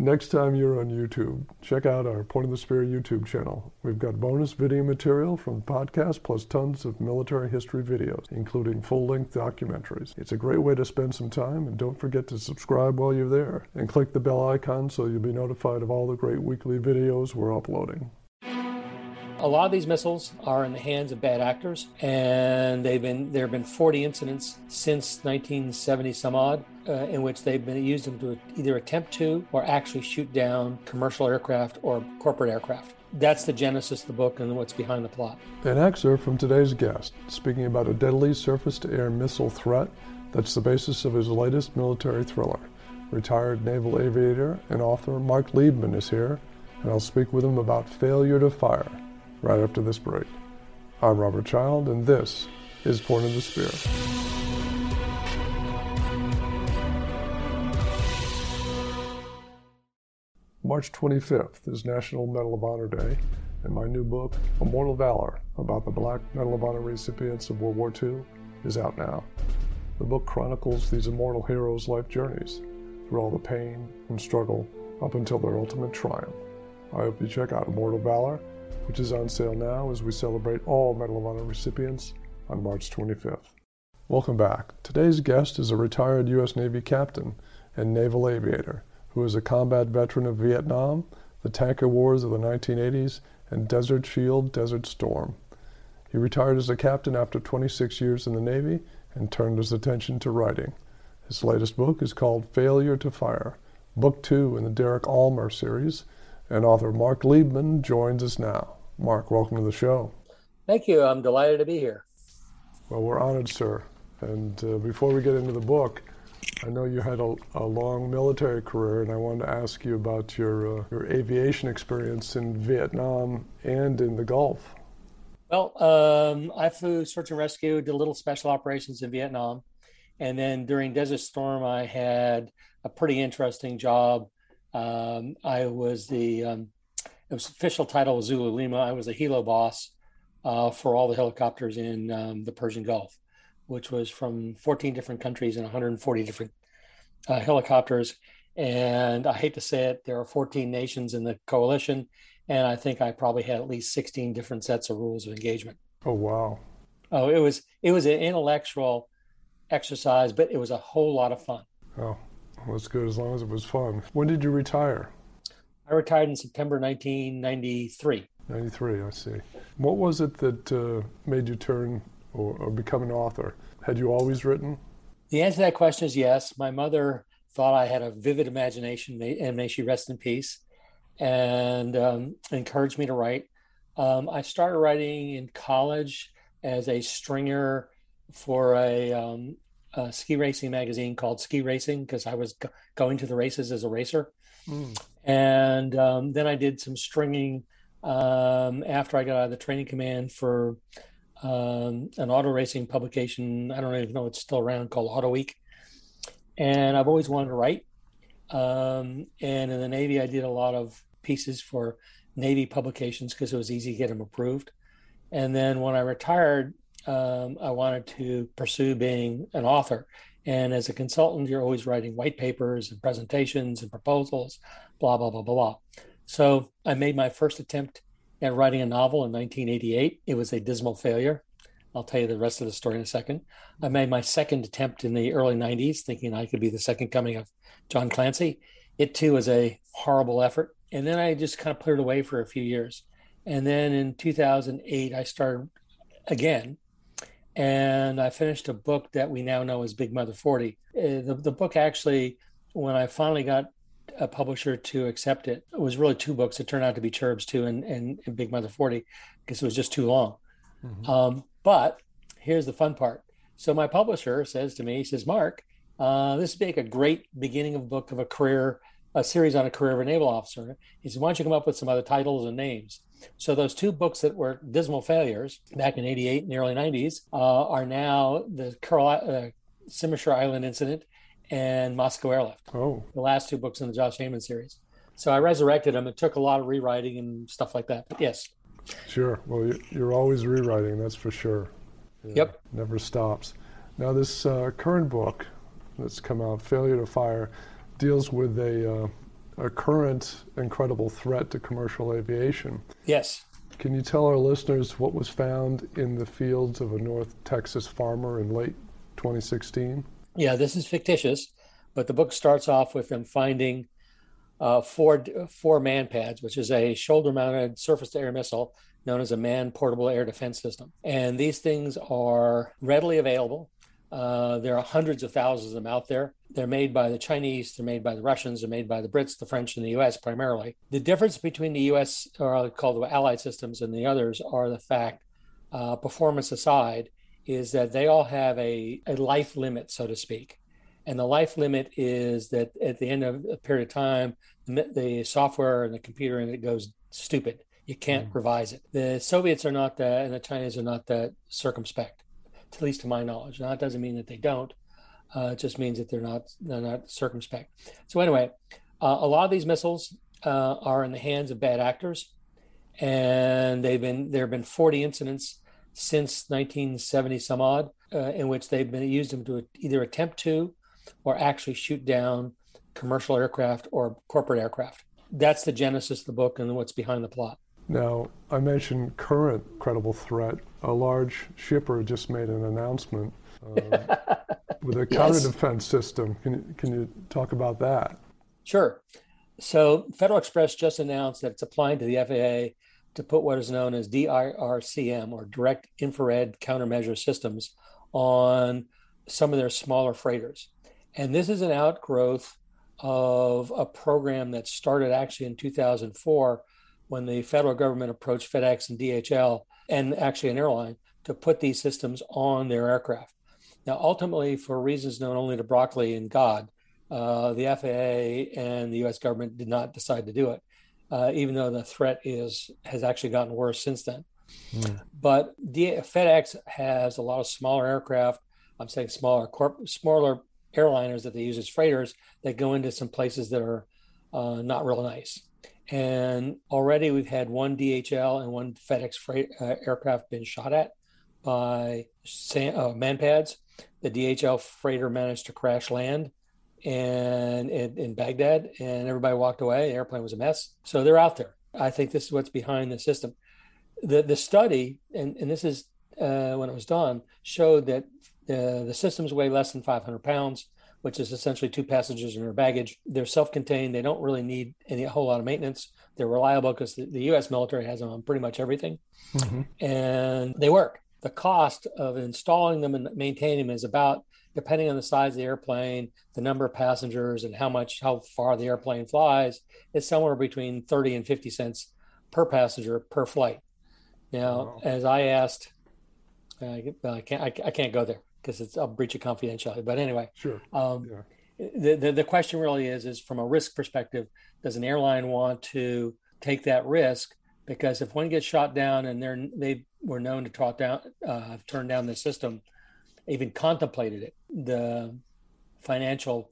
Next time you're on YouTube, check out our Point of the Spear YouTube channel. We've got bonus video material from the podcast plus tons of military history videos, including full-length documentaries. It's a great way to spend some time, and don't forget to subscribe while you're there. And click the bell icon so you'll be notified of all the great weekly videos we're uploading. A lot of these missiles are in the hands of bad actors, and they've been there have been 40 incidents since 1970 some odd uh, in which they've been used them to either attempt to or actually shoot down commercial aircraft or corporate aircraft. That's the genesis of the book and what's behind the plot. An excerpt from today's guest speaking about a deadly surface to air missile threat that's the basis of his latest military thriller. Retired naval aviator and author Mark Liebman is here, and I'll speak with him about failure to fire right after this break. I'm Robert Child, and this is Point of the Spear. March 25th is National Medal of Honor Day, and my new book, Immortal Valor, about the Black Medal of Honor recipients of World War II, is out now. The book chronicles these immortal heroes' life journeys through all the pain and struggle up until their ultimate triumph. I hope you check out Immortal Valor which is on sale now as we celebrate all Medal of Honor recipients on March 25th. Welcome back. Today's guest is a retired U.S. Navy captain and naval aviator who is a combat veteran of Vietnam, the tanker wars of the 1980s, and Desert Shield, Desert Storm. He retired as a captain after 26 years in the Navy and turned his attention to writing. His latest book is called Failure to Fire, book two in the Derek Ulmer series, and author Mark Liebman joins us now. Mark, welcome to the show. Thank you. I'm delighted to be here. Well, we're honored, sir. And uh, before we get into the book, I know you had a, a, long military career, and I wanted to ask you about your uh, your aviation experience in Vietnam and in the Gulf. Well, um, I flew search and rescue, did a little special operations in Vietnam, and then during Desert Storm, I had a pretty interesting job. Um, I was the um, it was official title was Zulu Lima. I was a helo boss uh, for all the helicopters in um, the Persian Gulf, which was from 14 different countries and 140 different uh, helicopters. And I hate to say it, there are 14 nations in the coalition, and I think I probably had at least 16 different sets of rules of engagement. Oh wow! Oh, it was it was an intellectual exercise, but it was a whole lot of fun. Oh, that's good as long as it was fun. When did you retire? I retired in September 1993. 93, I see. What was it that uh, made you turn or, or, become an author? Had you always written? The answer to that question is yes. My mother thought I had a vivid imagination, and may she rest in peace, and um, encouraged me to write. Um, I started writing in college as a stringer for a, um, a ski racing magazine called Ski Racing because I was going to the races as a racer. Mm. And um, then I did some stringing um, after I got out of the training command for um, an auto racing publication. I don't even know it's still around called Auto Week. And I've always wanted to write. Um, and in the Navy, I did a lot of pieces for Navy publications because it was easy to get them approved. And then when I retired, um, I wanted to pursue being an author. And as a consultant, you're always writing white papers and presentations and proposals, blah, blah, blah, blah. So I made my first attempt at writing a novel in 1988. It was a dismal failure. I'll tell you the rest of the story in a second. I made my second attempt in the early 90s, thinking I could be the second coming of John Clancy. It too was a horrible effort. And then I just kind of put it away for a few years. And then in 2008, I started again and I finished a book that we now know as Big Mother 40. Uh, the, the book actually, when I finally got a publisher to accept it, it was really two books. It turned out to be Cherubs 2 and, and, and Big Mother 40 because it was just too long. Mm-hmm. Um, but here's the fun part. So my publisher says to me, he says, Mark, uh, this would make a great beginning of a book of a career, a series on a career of a naval officer. He said, why don't you come up with some other titles and names? So those two books that were dismal failures back in '88 and the early '90s uh, are now the uh, Simushir Island incident and Moscow Airlift. Oh, the last two books in the Josh Haman series. So I resurrected them. It took a lot of rewriting and stuff like that. But yes. Sure. Well, you're always rewriting. That's for sure. Yeah, yep. Never stops. Now, this uh, current book that's come out, Failure to Fire, deals with a uh, a current incredible threat to commercial aviation. Yes. Can you tell our listeners what was found in the fields of a North Texas farmer in late 2016? Yeah, this is fictitious, but the book starts off with them finding uh, four four MANPADS, which is a shoulder-mounted surface-to-air missile known as a man portable air defense system. And these things are readily available. Uh, there are hundreds of thousands of them out there. They're made by the Chinese, they're made by the Russians, they're made by the Brits, the French, and the US primarily. The difference between the US, or I'll call the Allied systems, and the others are the fact, uh, performance aside, is that they all have a, a life limit, so to speak. And the life limit is that at the end of a period of time, the software and the computer in it goes stupid. You can't mm. revise it. The Soviets are not that, and the Chinese are not that circumspect, at least to my knowledge. Now, that doesn't mean that they don't. Uh, it just means that they're not they're not circumspect. So anyway, uh, a lot of these missiles uh, are in the hands of bad actors, and they've been there have been 40 incidents since 1970 some odd uh, in which they've been used them to either attempt to or actually shoot down commercial aircraft or corporate aircraft. That's the genesis of the book and what's behind the plot. Now, I mentioned current credible threat. A large shipper just made an announcement um, with a counter defense system. Can you, can you talk about that? Sure. So, Federal Express just announced that it's applying to the FAA to put what is known as DIRCM or Direct Infrared Countermeasure Systems on some of their smaller freighters. And this is an outgrowth of a program that started actually in 2004 when the federal government approached FedEx and DHL and actually an airline to put these systems on their aircraft. Now, ultimately, for reasons known only to Broccoli and God, uh, the FAA and the U.S. government did not decide to do it, uh, even though the threat is has actually gotten worse since then. Mm. But D- FedEx has a lot of smaller aircraft. I'm saying smaller, corp- smaller airliners that they use as freighters that go into some places that are uh, not real nice. And already we've had one DHL and one FedEx freight uh, aircraft been shot at by San, uh, MANPADS. The DHL freighter managed to crash land and in, in Baghdad, and everybody walked away. The airplane was a mess. So they're out there. I think this is what's behind the system. The the study, and, and this is uh, when it was done, showed that the, the systems weigh less than 500 pounds which is essentially two passengers and their baggage. They're self-contained. They don't really need any a whole lot of maintenance. They're reliable because the, the, U.S. military has them on pretty much everything, mm-hmm. and they work. The cost of installing them and maintaining them is about, depending on the size of the airplane, the number of passengers, and how much how far the airplane flies, is somewhere between thirty and fifty cents per passenger per flight. Now, wow. as I asked, uh, I can't I, I can't go there because it's a breach of confidentiality. But anyway, sure. Um, yeah. the, the, the question really is is from a risk perspective, does an airline want to take that risk? Because if one gets shot down and they're they were known to talk down, uh, turn down the system, even contemplated it, the financial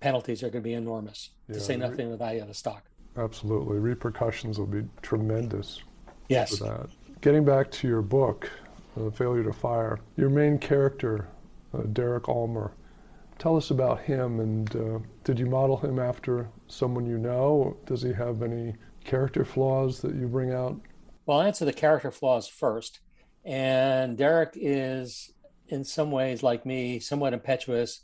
penalties are going to be enormous. Yeah, to say nothing of the value of the stock. Absolutely, repercussions will be tremendous. Yes. For that. Getting back to your book, uh, failure to fire. Your main character, uh, Derek Ulmer, tell us about him and uh, did you model him after someone you know? Does he have any character flaws that you bring out? Well, I'll answer the character flaws first. And Derek is, in some ways, like me, somewhat impetuous.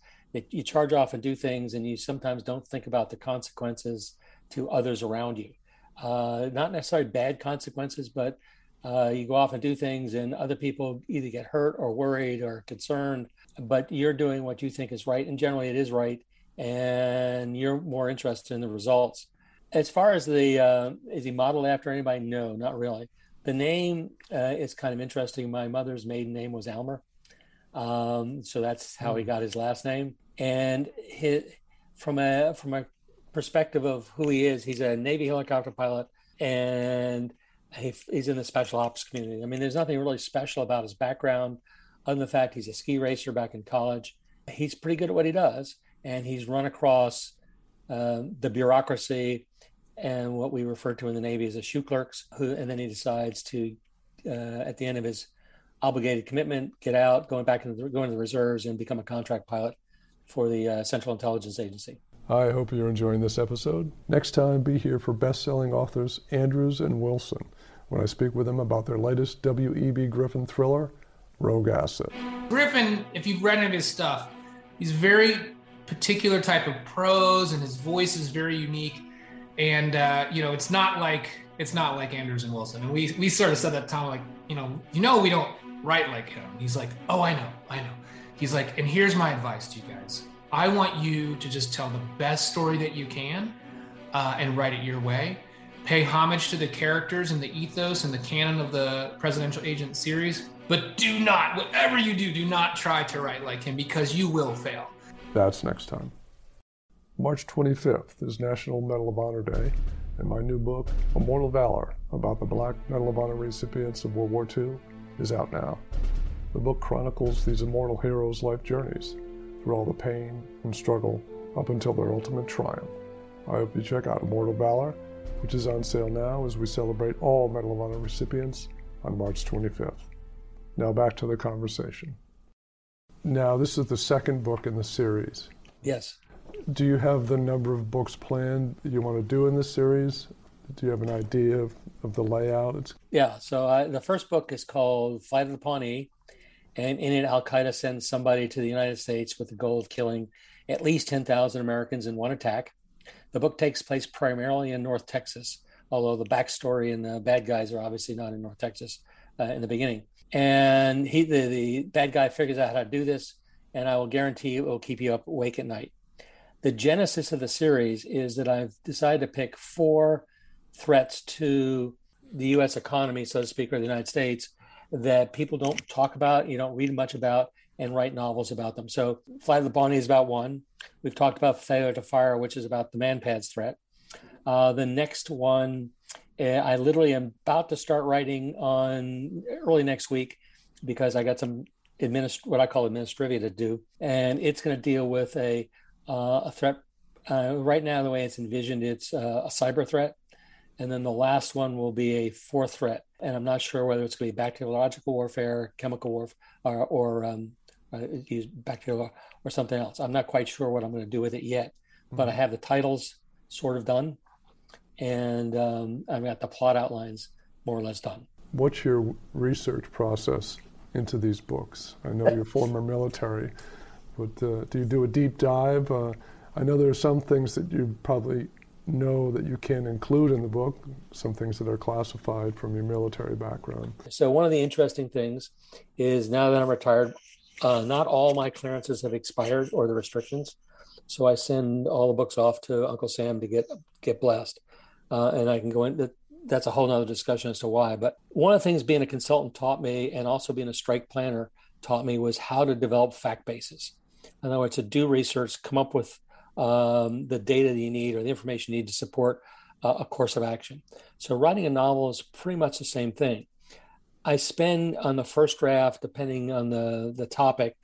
You charge off and do things, and you sometimes don't think about the consequences to others around you. Uh, not necessarily bad consequences, but uh, you go off and do things, and other people either get hurt or worried or concerned, but you're doing what you think is right, and generally it is right, and you're more interested in the results. As far as the uh, is he modeled after anybody? No, not really. The name uh, is kind of interesting. My mother's maiden name was Ulmer, um, so that's how he hmm. got his last name. And his, from a from a perspective of who he is, he's a Navy helicopter pilot, and he, he's in the special ops community. I mean, there's nothing really special about his background, other than the fact he's a ski racer back in college. He's pretty good at what he does, and he's run across uh, the bureaucracy and what we refer to in the Navy as a shoe clerks. Who, and then he decides to, uh, at the end of his obligated commitment, get out, going back into the, going to the reserves, and become a contract pilot for the uh, Central Intelligence Agency. I hope you're enjoying this episode. Next time, be here for best-selling authors Andrews and Wilson when I speak with them about their latest W.E.B. Griffin thriller, Rogue Asset. Griffin, if you've read any of his stuff, he's very particular type of prose, and his voice is very unique. And uh, you know, it's not like it's not like Andrews and Wilson. And we we sort of said that Tom like, you know, you know, we don't write like him. He's like, oh, I know, I know. He's like, and here's my advice to you guys. I want you to just tell the best story that you can, uh, and write it your way. Pay homage to the characters and the ethos and the canon of the Presidential Agent series, but do not, whatever you do, do not try to write like him because you will fail. That's next time. March 25th is National Medal of Honor Day, and my new book, Immortal Valor, about the Black Medal of Honor recipients of World War II, is out now. The book chronicles these immortal heroes' life journeys through all the pain and struggle up until their ultimate triumph. I hope you check out Immortal Valor, which is on sale now as we celebrate all Medal of Honor recipients on March 25th. Now back to the conversation. Now, this is the second book in the series. Yes. Do you have the number of books planned that you want to do in this series? Do you have an idea of, of the layout? It's... Yeah. So I, the first book is called Flight of the Pawnee, and in it, Al Qaeda sends somebody to the United States with the goal of killing at least 10,000 Americans in one attack. The book takes place primarily in North Texas, although the backstory and the bad guys are obviously not in North Texas uh, in the beginning. And he, the, the bad guy, figures out how to do this, and I will guarantee it will keep you up awake at night. The genesis of the series is that I've decided to pick four threats to the U.S. economy, so to speak, or the United States, that people don't talk about, you don't read much about, and write novels about them. So, Flight of the Pawnee is about one. We've talked about Failure to Fire, which is about the Manpads threat. Uh, the next one, uh, I literally am about to start writing on early next week because I got some administ- what I call administrivia to do, and it's going to deal with a uh, a threat. Uh, right now, the way it's envisioned, it's uh, a cyber threat and then the last one will be a fourth threat. And I'm not sure whether it's going to be bacteriological warfare, chemical warfare, or, or um, uh, use bacterial or something else. I'm not quite sure what I'm going to do with it yet, mm-hmm. but I mm-hmm. have the titles sort of done, and um, I've got the plot outlines more or less done. What's your research process into these books? I know you're former military, but uh, do you do a deep dive? Uh, I know there are some things that you probably know that you can include in the book, some things that are classified from your military background. So, one of the interesting things is now that I'm retired, uh, not all my clearances have expired or the restrictions. So, I send all the books off to Uncle Sam to get get blessed. Uh, and I can go into that's a whole nother discussion as to why. But one of the things being a consultant taught me, and also being a strike planner taught me, was how to develop fact bases. In other words, to do research, come up with um, the data that you need or the information you need to support uh, a course of action. So writing a novel is pretty much the same thing. I spend on the first draft, depending on the the topic,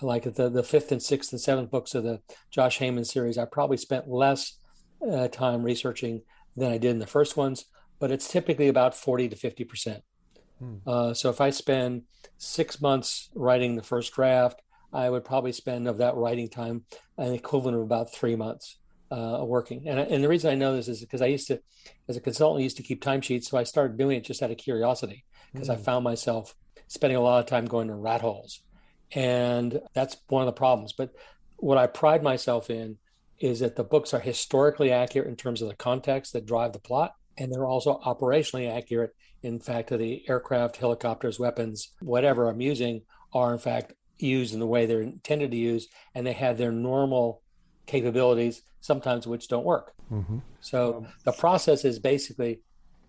like the the fifth and sixth and seventh books of the Josh Haman series, I probably spent less uh, time researching than I did in the first ones, but it's typically about forty to fifty percent. Hmm. Uh, so if I spend six months writing the first draft, I would probably spend of that writing time an equivalent of about three months uh, working. And, and the reason I know this is because I used to, as a consultant, I used to keep timesheets. So I started doing it just out of curiosity because mm. I found myself spending a lot of time going to rat holes. And that's one of the problems. But what I pride myself in is that the books are historically accurate in terms of the context that drive the plot. And they're also operationally accurate. In fact, the aircraft, helicopters, weapons, whatever I'm using are in fact used in the way they're intended to use, and they have their normal capabilities, sometimes which don't work. Mm-hmm. So um, the process is basically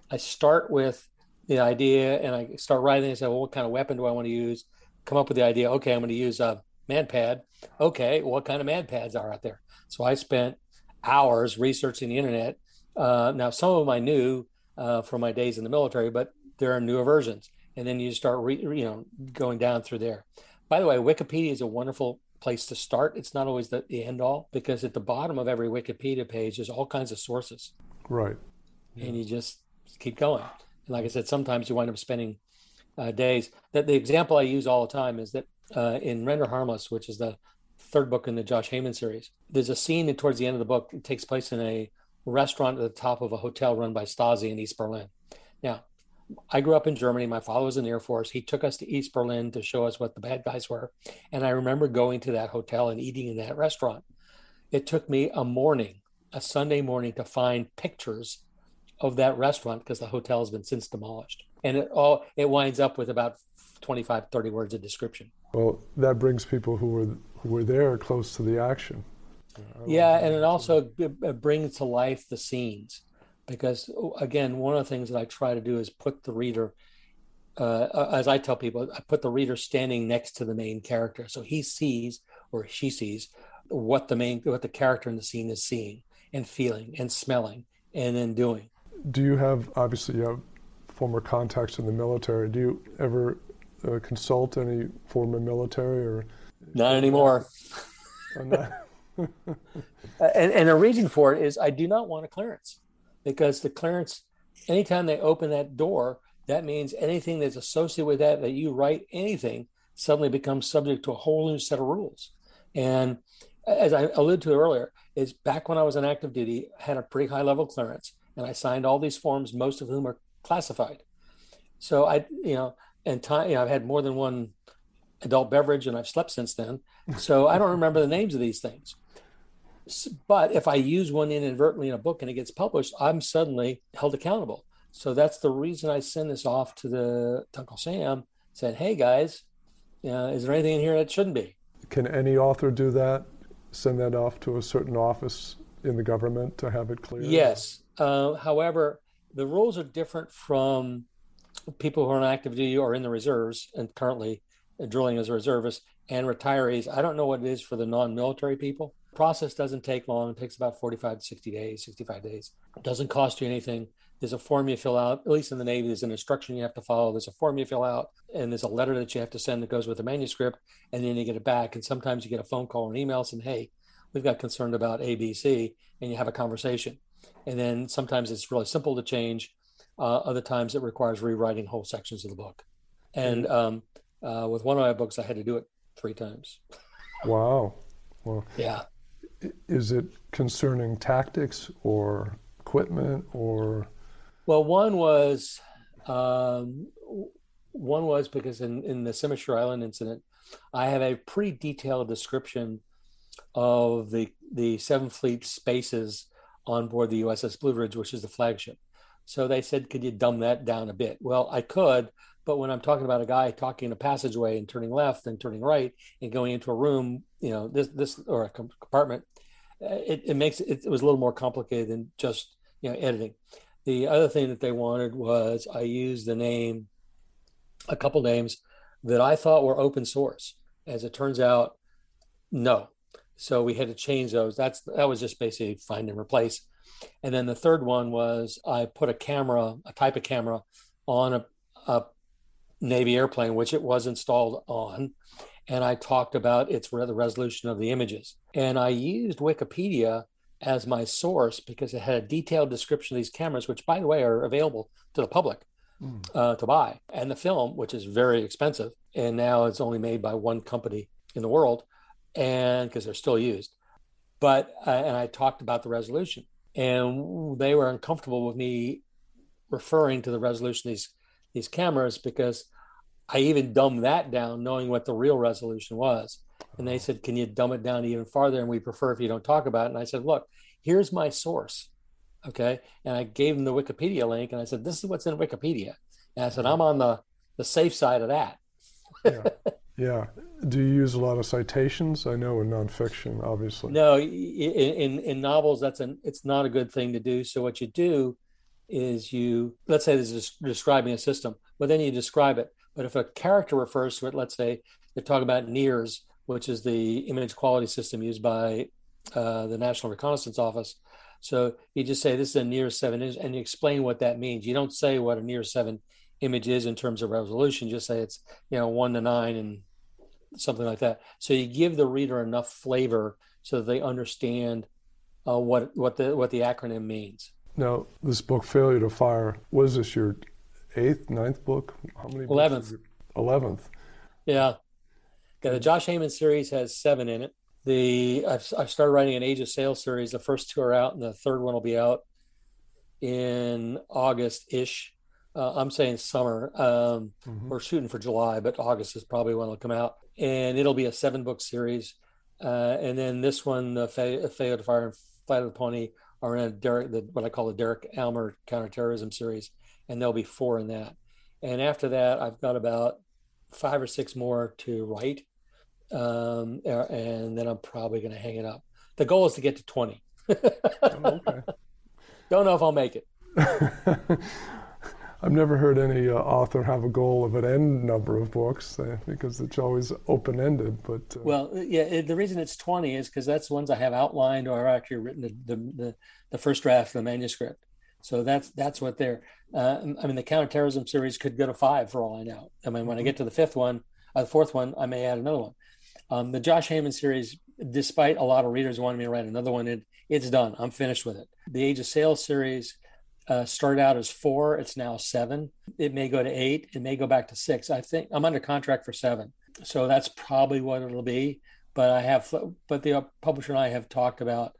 I start with the idea and I start writing and say, well, what kind of weapon do I want to use? Come up with the idea, okay, I'm going to use a manpad. Okay, what kind of manpads are out there? So I spent hours researching the internet. Uh, now, some of them I knew uh, from my days in the military, but there are newer versions. And then you start, re- you know, going down through there. By the way, Wikipedia is a wonderful place to start. It's not always the, the end all because at the bottom of every Wikipedia page, there's all kinds of sources. Right. And you just keep going. Like I said, sometimes you wind up spending uh, days. That the example I use all the time is that uh, in Render Harmless, which is the third book in the Josh Haman series. There's a scene towards the end of the book. It takes place in a restaurant at the top of a hotel run by Stasi in East Berlin. Now, I grew up in Germany. My father was in the Air Force. He took us to East Berlin to show us what the bad guys were. And I remember going to that hotel and eating in that restaurant. It took me a morning, a Sunday morning, to find pictures of that restaurant because the hotel has been since demolished. And it all it winds up with about 25, 30 words of description. Well, that brings people who were who were there close to the action. Yeah, and it also it brings to life the scenes because again, one of the things that I try to do is put the reader, uh, as I tell people, I put the reader standing next to the main character, so he sees or she sees what the main what the character in the scene is seeing and feeling and smelling and then doing. Do you have obviously you have former contacts in the military? Do you ever uh, consult any former military or? Not anymore. not... and, and the reason for it is I do not want a clearance because the clearance, anytime they open that door, that means anything that's associated with that, that you write anything, suddenly becomes subject to a whole new set of rules. And as I alluded to earlier, is back when I was on active duty, I had a pretty high level clearance, and I signed all these forms, most of whom are classified. So I, you know, and time, you know, I've had more than one adult beverage, and I've slept since then. So I don't remember the names of these things. But if I use one inadvertently in a book and it gets published, I'm suddenly held accountable. So that's the reason I send this off to the to Uncle Sam, said, "Hey guys, uh, is there anything in here that shouldn't be?" Can any author do that? Send that off to a certain office in the government to have it cleared? Yes. Uh, however, the rules are different from people who are on active duty or in the reserves and currently drilling as a reservist and retirees. I don't know what it is for the non-military people process doesn't take long. It takes about 45 to 60 days, 65 days. It doesn't cost you anything. There's a form you fill out, at least in the Navy, there's an instruction you have to follow. There's a form you fill out, and there's a letter that you have to send that goes with the manuscript, and then you get it back. And sometimes you get a phone call or an email saying, hey, we've got concerned about ABC, and you have a conversation. And then sometimes it's really simple to change. Uh, other times it requires rewriting whole sections of the book. And um, uh, with one of my books, I had to do it three times. Wow. Well, yeah is it concerning tactics or equipment or? Well, one was um, one was because in, in the Simushir Island incident, I have a pretty detailed description of the the Seventh Fleet spaces on board the USS Blue Ridge, which is the flagship. So they said, "Could you dumb that down a bit?" Well, I could, but when I'm talking about a guy talking in a passageway and turning left and turning right and going into a room, you know, this this or a compartment, uh, it, it makes it, it was a little more complicated than just you know editing. The other thing that they wanted was I used the name, a couple names that I thought were open source. As it turns out, no. So we had to change those. That's that was just basically find and replace. And then the third one was I put a camera, a type of camera, on a, a Navy airplane, which it was installed on, and I talked about its the resolution of the images. And I used Wikipedia as my source because it had a detailed description of these cameras, which, by the way, are available to the public mm. uh, to buy, and the film, which is very expensive, and now it's only made by one company in the world, and because they're still used. But uh, and I talked about the resolution, and they were uncomfortable with me referring to the resolution of these these cameras because I even dumbed that down, knowing what the real resolution was. And they said, Can you dumb it down even farther? And we prefer if you don't talk about it. And I said, Look, here's my source. Okay. And I gave them the Wikipedia link and I said, This is what's in Wikipedia. And I said, I'm on the, the safe side of that. yeah. yeah. Do you use a lot of citations? I know in nonfiction, obviously. No, in, in, novels, that's an it's not a good thing to do. So what you do is you let's say this is describing a system, but then you describe it. But if a character refers to it, let's say they're talking about NIIRS, which is the image quality system used by uh, the National Reconnaissance Office. So you just say this is a NIIRS 7 and you explain what that means. You don't say what a NIIRS 7 image is in terms of resolution. Just say it's, you know, one to nine and something like that. So you give the reader enough flavor so that they understand uh, what, what, the, what the acronym means. Now, this book, Failure to Fire, was this your eighth, ninth book? How many? Eleventh. Eleventh. Yeah. yeah. The Josh Haman series has seven in it. The I've, I've started writing an Age of Sail series. The first two are out, and the third one will be out in August ish. Uh, I'm saying summer. Um, mm-hmm. We're shooting for July, but August is probably when it'll come out, and it'll be a seven book series. Uh, and then this one, the Failure to Fire and Flight of the Pawnee, are in a Derek, the, what I call the Derek Ulmer counterterrorism series, and there'll be four in that. And after that, I've got about five or six more to write, um, and then I'm probably going to hang it up. The goal is to get to 20. oh, okay. Don't know if I'll make it. I've never heard any uh, author have a goal of an end number of books uh, because it's always open ended. But uh... well, yeah, the reason it's twenty is because that's the ones I have outlined or actually written the, the the, first draft of the manuscript. So that's that's what they're. Uh, I mean, the counterterrorism series could go to five for all I know. I mean, when I mm-hmm. get to the fifth one, uh, the fourth one, I may add another one. Um, the Josh Haman series, despite a lot of readers wanting me to write another one, it, it's done. I'm finished with it. The Age of Sail series uh, started out as four. It's now seven. It may go to eight. It may go back to six. I think I'm under contract for seven. So that's probably what it'll be. But I have, but the publisher and I have talked about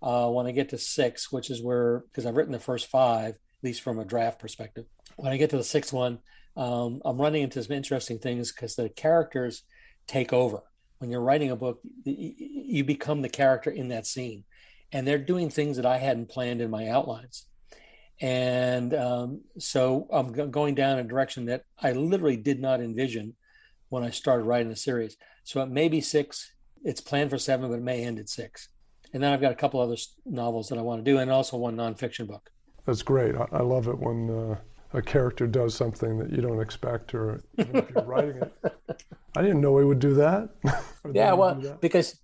uh, when I get to six, which is where, because I've written the first five, at least from a draft perspective. When I get to the sixth one, um, I'm running into some interesting things because the characters take over. When you're writing a book, you become the character in that scene. And they're doing things that I hadn't planned in my outlines and um, so I'm g- going down a direction that I literally did not envision when I started writing the series. So it may be six. It's planned for seven, but it may end at six. And then I've got a couple other novels that I want to do, and also one nonfiction book. That's great. I, I love it when uh, a character does something that you don't expect, or if you're writing it. I didn't know he would do that. yeah, well, because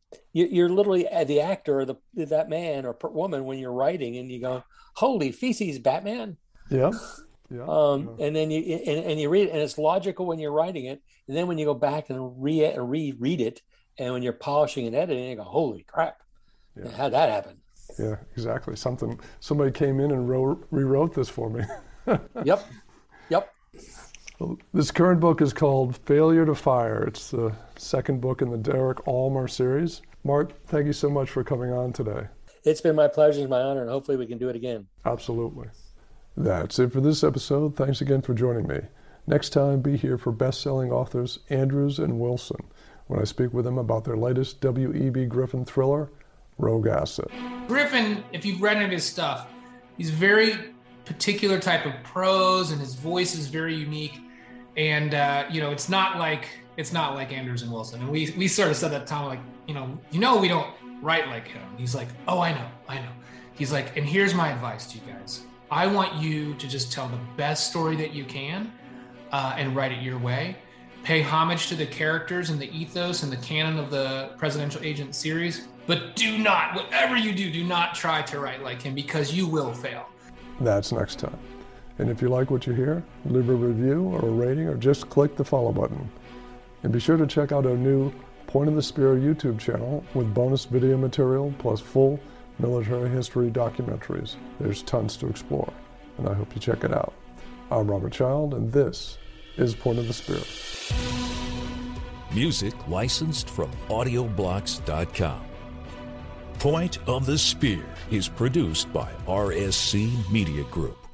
you're literally uh, the actor or the that man or woman when you're writing, and you go, holy feces, Batman. Yeah. Yeah, um, yeah. and then you and, and, you read it, and it's logical when you're writing it, and then when you go back and re reread it, and when you're polishing and editing, you go, "Holy crap! Yeah. How'd that happen?" Yeah, exactly. Something somebody came in and wrote, rewrote this for me. yep, yep. Well, this current book is called Failure to Fire. It's the second book in the Derek Ulmer series. Mark, thank you so much for coming on today. It's been my pleasure and my honor, and hopefully we can do it again. Absolutely. That's it for this episode. Thanks again for joining me. Next time, be here for best selling authors Andrews and Wilson when I speak with them about their latest W.E.B. Griffin thriller, Rogue Asset. Griffin, if you've read any of his stuff, he's very particular type of prose, and his voice is very unique. And uh, you know, it's not like it's not like Andrews and Wilson. And we we sort of said that time, like you know, you know, we don't write like him. He's like, oh, I know, I know. He's like, and here's my advice to you guys. I want you to just tell the best story that you can uh, and write it your way. Pay homage to the characters and the ethos and the canon of the Presidential Agent series, but do not, whatever you do, do not try to write like him because you will fail. That's next time. And if you like what you hear, leave a review or a rating or just click the follow button. And be sure to check out our new Point of the Spear YouTube channel with bonus video material plus full military history documentaries. There's tons to explore, and I hope you check it out. I'm Robert Child, and this is Point of the Spear. Music licensed from AudioBlocks.com. Point of the Spear is produced by RSC Media Group.